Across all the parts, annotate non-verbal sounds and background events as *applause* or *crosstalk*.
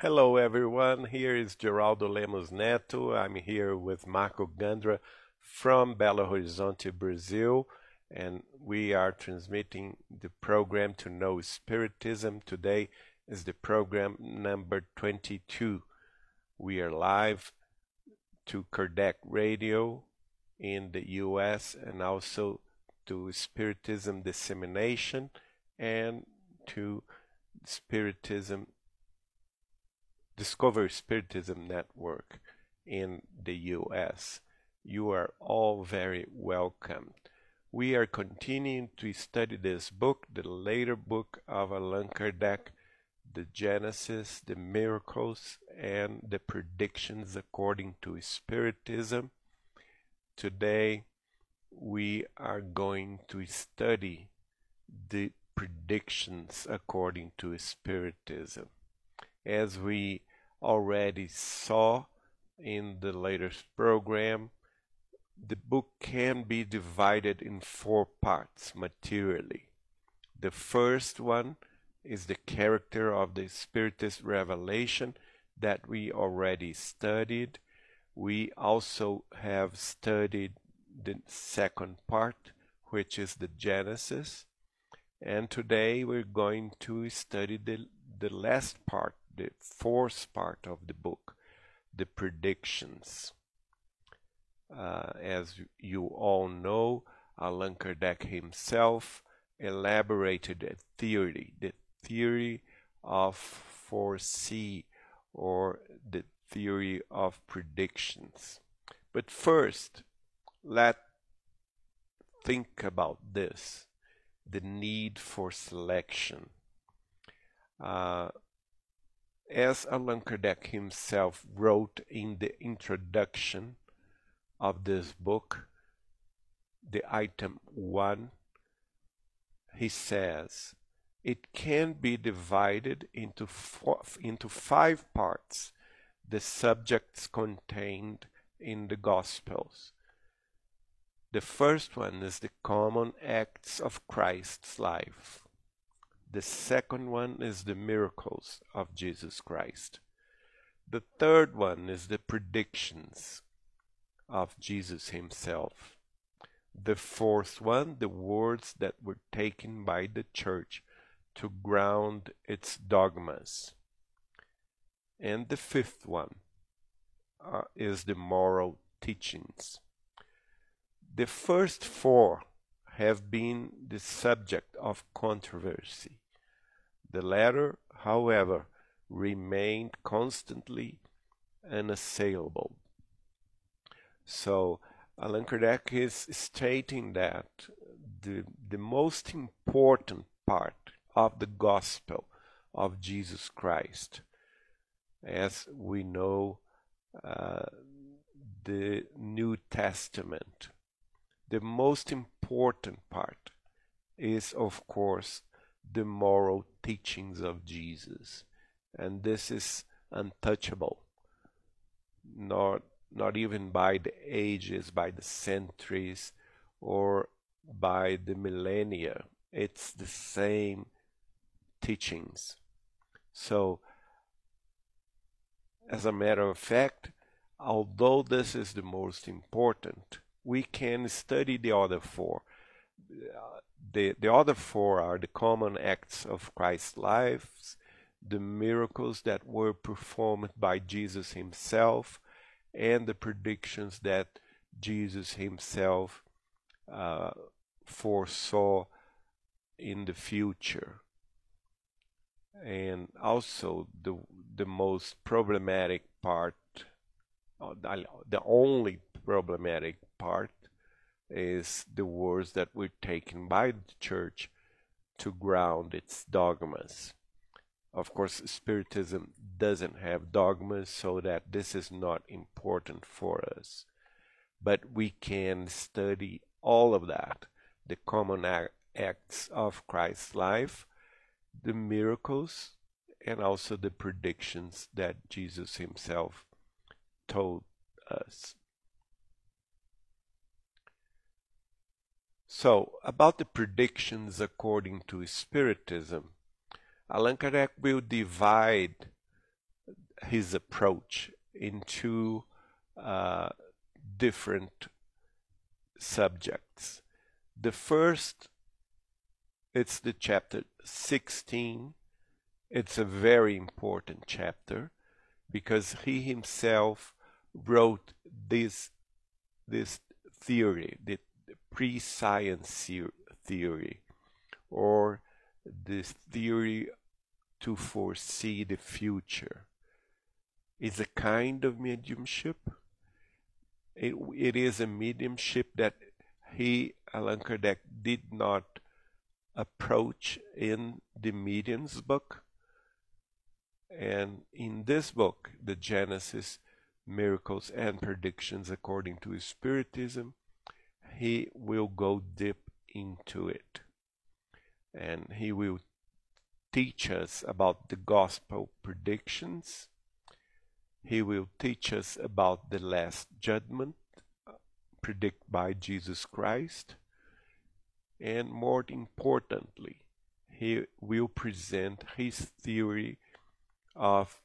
Hello everyone, here is Geraldo Lemos Neto. I'm here with Marco Gandra from Belo Horizonte, Brazil, and we are transmitting the program to know Spiritism. Today is the program number 22. We are live to Kardec Radio in the US and also to Spiritism Dissemination and to Spiritism Discover Spiritism Network in the US. You are all very welcome. We are continuing to study this book, the later book of Allan Kardec, the Genesis, the miracles, and the predictions according to Spiritism. Today, we are going to study the predictions according to Spiritism. As we already saw in the latest program, the book can be divided in four parts materially. The first one is the character of the Spiritist revelation that we already studied. We also have studied the second part, which is the Genesis. And today we're going to study the, the last part, the fourth part of the book, the predictions. Uh, as you all know, Allan Kardec himself elaborated a theory, the theory of foresee or the theory of predictions. But first, let's think about this the need for selection. Uh, as Allan Kardec himself wrote in the introduction of this book, the item 1, he says, it can be divided into, four, into five parts, the subjects contained in the Gospels. The first one is the common acts of Christ's life. The second one is the miracles of Jesus Christ. The third one is the predictions of Jesus himself. The fourth one, the words that were taken by the church to ground its dogmas. And the fifth one uh, is the moral teachings. The first four have been the subject of controversy. The latter, however, remained constantly unassailable. So Allan Kardec is stating that the, the most important part of the gospel of Jesus Christ, as we know uh, the New Testament, the most important part is, of course, the moral teachings of Jesus. And this is untouchable, not, not even by the ages, by the centuries, or by the millennia. It's the same teachings. So, as a matter of fact, although this is the most important, we can study the other four. The, the other four are the common acts of Christ's life, the miracles that were performed by Jesus himself, and the predictions that Jesus himself uh, foresaw in the future. And also the the most problematic part, uh, the only problematic part is the words that were taken by the church to ground its dogmas. Of course, Spiritism doesn't have dogmas, so that this is not important for us. But we can study all of that the common acts of Christ's life, the miracles, and also the predictions that Jesus himself told us. So, about the predictions according to Spiritism, Allan Kardec will divide his approach into uh, different subjects. The first, it's the chapter 16. It's a very important chapter because he himself wrote this this theory, the pre-science theory, or this theory to foresee the future. Is a kind of mediumship. It, it is a mediumship that he, Allan Kardec, did not approach in the Medium's book. And in this book, the Genesis, Miracles and Predictions according to Spiritism, he will go deep into it. And he will teach us about the gospel predictions. He will teach us about the last judgment predicted by Jesus Christ. And more importantly, he will present his theory of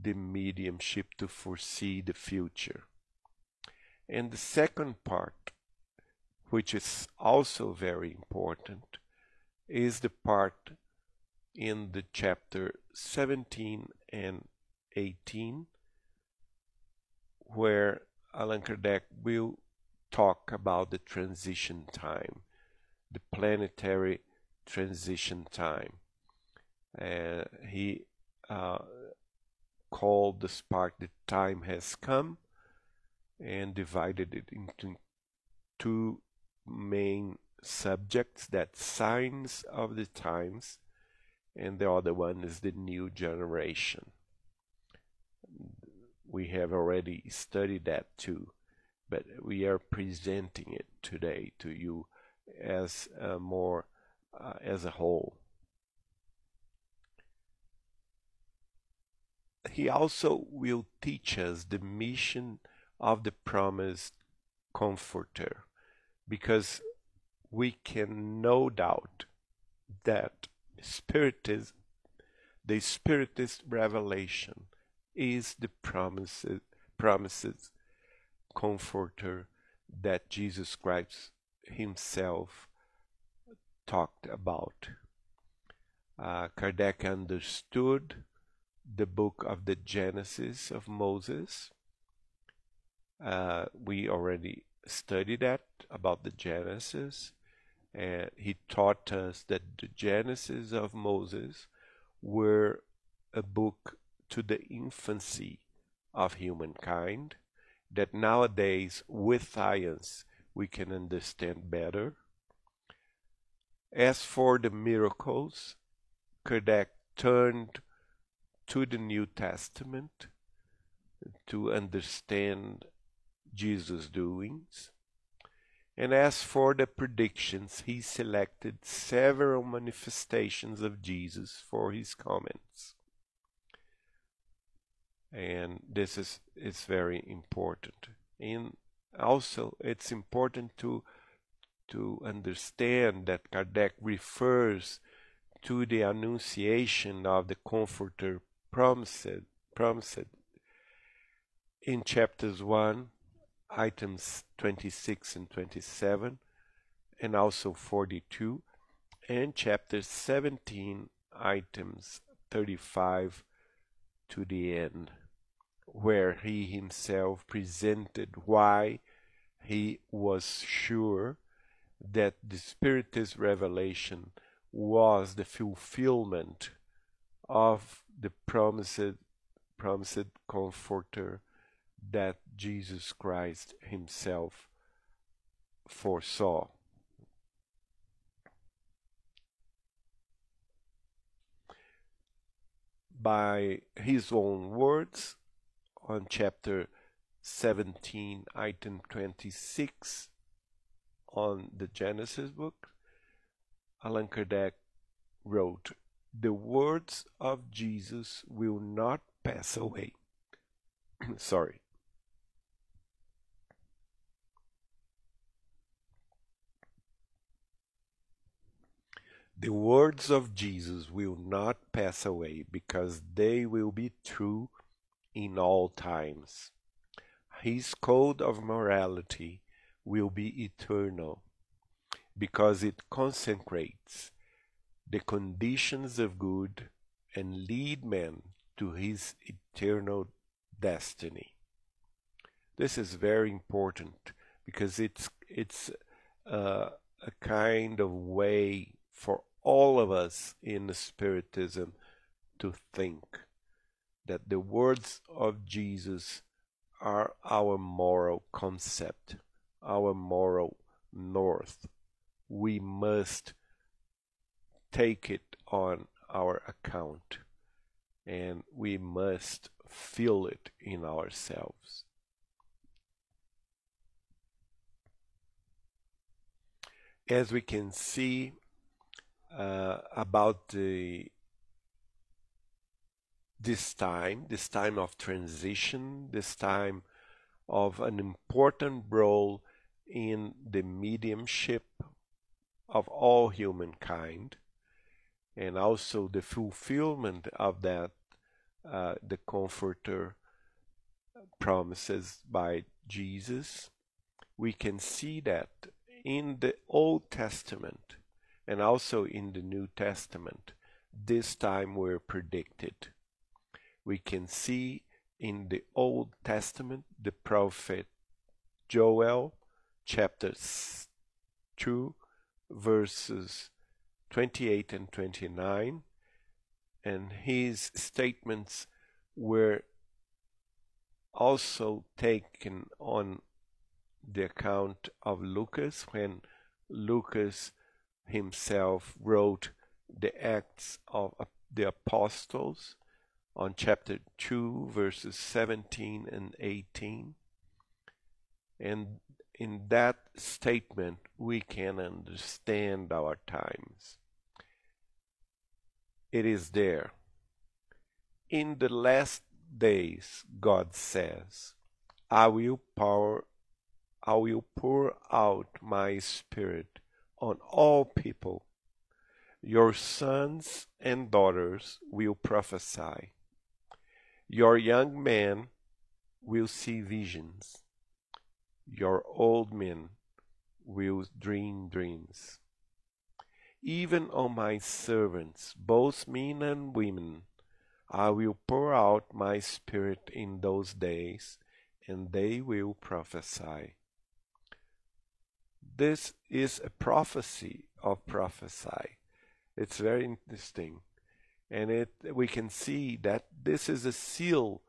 the mediumship to foresee the future. And the second part, which is also very important, is the part in the chapter 17 and 18 where Allan Kardec will talk about the transition time, the planetary transition time. Uh, he uh, called this part the time has come and divided it into two main subjects that signs of the times and the other one is the new generation. We have already studied that too but we are presenting it today to you as a more uh, as a whole. He also will teach us the mission of the promised comforter because we can no doubt that spiritism the spiritist revelation is the promises promises comforter that Jesus Christ himself talked about. Uh, Kardec understood the book of the Genesis of Moses. Uh, we already studied that about the Genesis, and he taught us that the Genesis of Moses were a book to the infancy of humankind that nowadays with science we can understand better. As for the miracles, Kardec turned to the New Testament to understand Jesus' doings. And as for the predictions, he selected several manifestations of Jesus for his comments. And this is, is very important. And also, it's important to, to understand that Kardec refers to the annunciation of the Comforter promised, promised in chapters 1, items 26 and 27, and also 42, and chapter 17, items 35 to the end, where he himself presented why he was sure that the Spiritist revelation was the fulfillment of the promised promised comforter that Jesus Christ himself foresaw. By his own words, on chapter 17, item 26, on the Genesis book, Allan Kardec wrote, The words of Jesus will not pass away. *clears throat* Sorry. The words of Jesus will not pass away because they will be true in all times. His code of morality will be eternal because it consecrates the conditions of good and lead man to his eternal destiny. This is very important because it's it's uh, a kind of way for all of us in Spiritism to think that the words of Jesus are our moral concept, our moral north. We must take it on our account and we must feel it in ourselves. As we can see uh, about the this time, this time of transition, this time of an important role in the mediumship of all humankind, and also the fulfillment of that, uh, the Comforter promises by Jesus. We can see that in the Old Testament and also in the New Testament, this time were predicted. We can see in the Old Testament the prophet Joel, chapter 2, verses 28 and 29, and his statements were also taken on the account of Lucas when Lucas himself wrote the Acts of the Apostles on chapter 2, verses 17 and 18. And in that statement, we can understand our times. It is there. In the last days, God says, I will pour, I will pour out my spirit on all people. Your sons and daughters will prophesy your young men will see visions. Your old men will dream dreams. Even on my servants, both men and women, I will pour out my spirit in those days, and they will prophesy. This is a prophecy of prophesy. It's very interesting and it we can see that this is a seal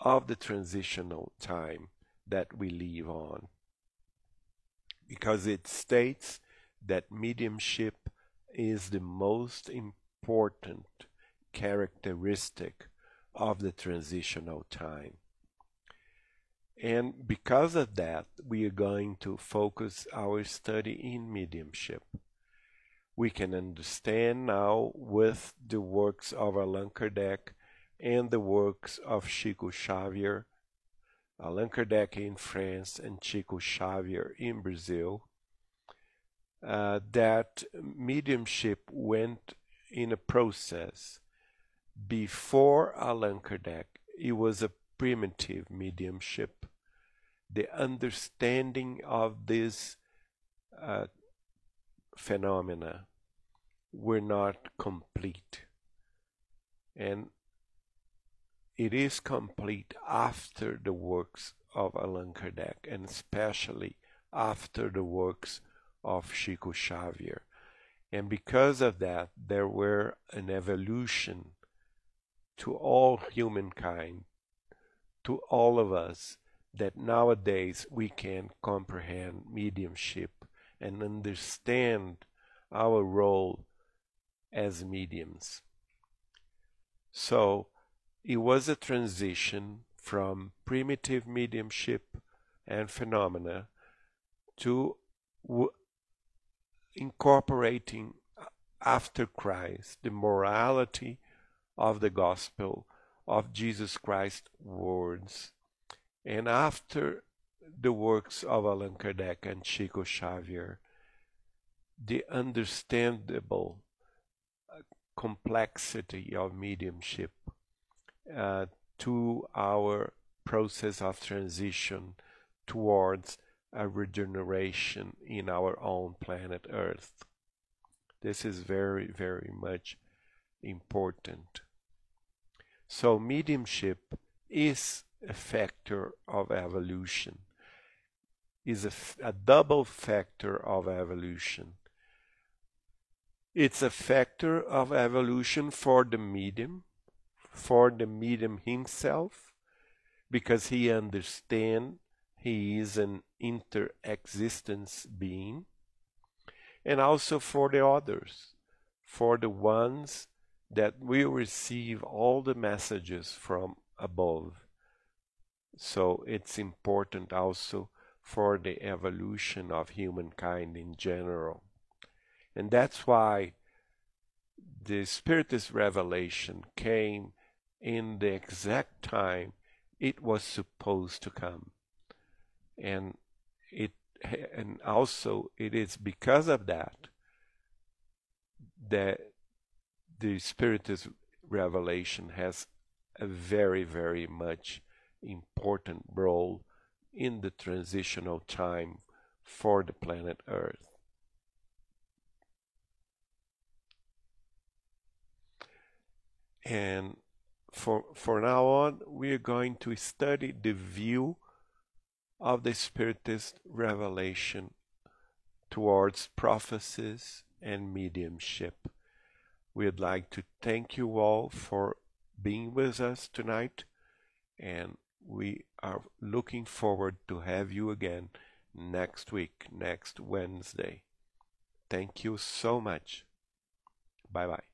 of the transitional time that we live on because it states that mediumship is the most important characteristic of the transitional time. And because of that, we are going to focus our study in mediumship we can understand now with the works of Allan Kardec and the works of Chico Xavier, Allan Kardec in France and Chico Xavier in Brazil, uh, that mediumship went in a process. Before Allan Kardec, it was a primitive mediumship. The understanding of this uh, phenomena were not complete. And it is complete after the works of Allan Kardec, and especially after the works of Chico Xavier. And because of that, there were an evolution to all humankind, to all of us, that nowadays we can comprehend mediumship and understand our role as mediums. So it was a transition from primitive mediumship and phenomena to incorporating after Christ the morality of the gospel of Jesus Christ's words. And after the works of Allan Kardec and Chico Xavier, the understandable uh, complexity of mediumship uh, to our process of transition towards a regeneration in our own planet Earth. This is very, very much important. So, mediumship is a factor of evolution, is a, double factor of evolution. It's a factor of evolution for the medium, for the medium himself, because he understands he is an inter-existence being, and also for the others, for the ones that will receive all the messages from above. So it's important also for the evolution of humankind in general. And that's why the Spiritist revelation came in the exact time it was supposed to come. And it and also it is because of that that the Spiritist revelation has a very, very much important role in the transitional time for the planet Earth. And for, for now on, we are going to study the view of the Spiritist revelation towards prophecies and mediumship. We'd like to thank you all for being with us tonight, and we are looking forward to have you again next week, next Wednesday. Thank you so much. Bye bye.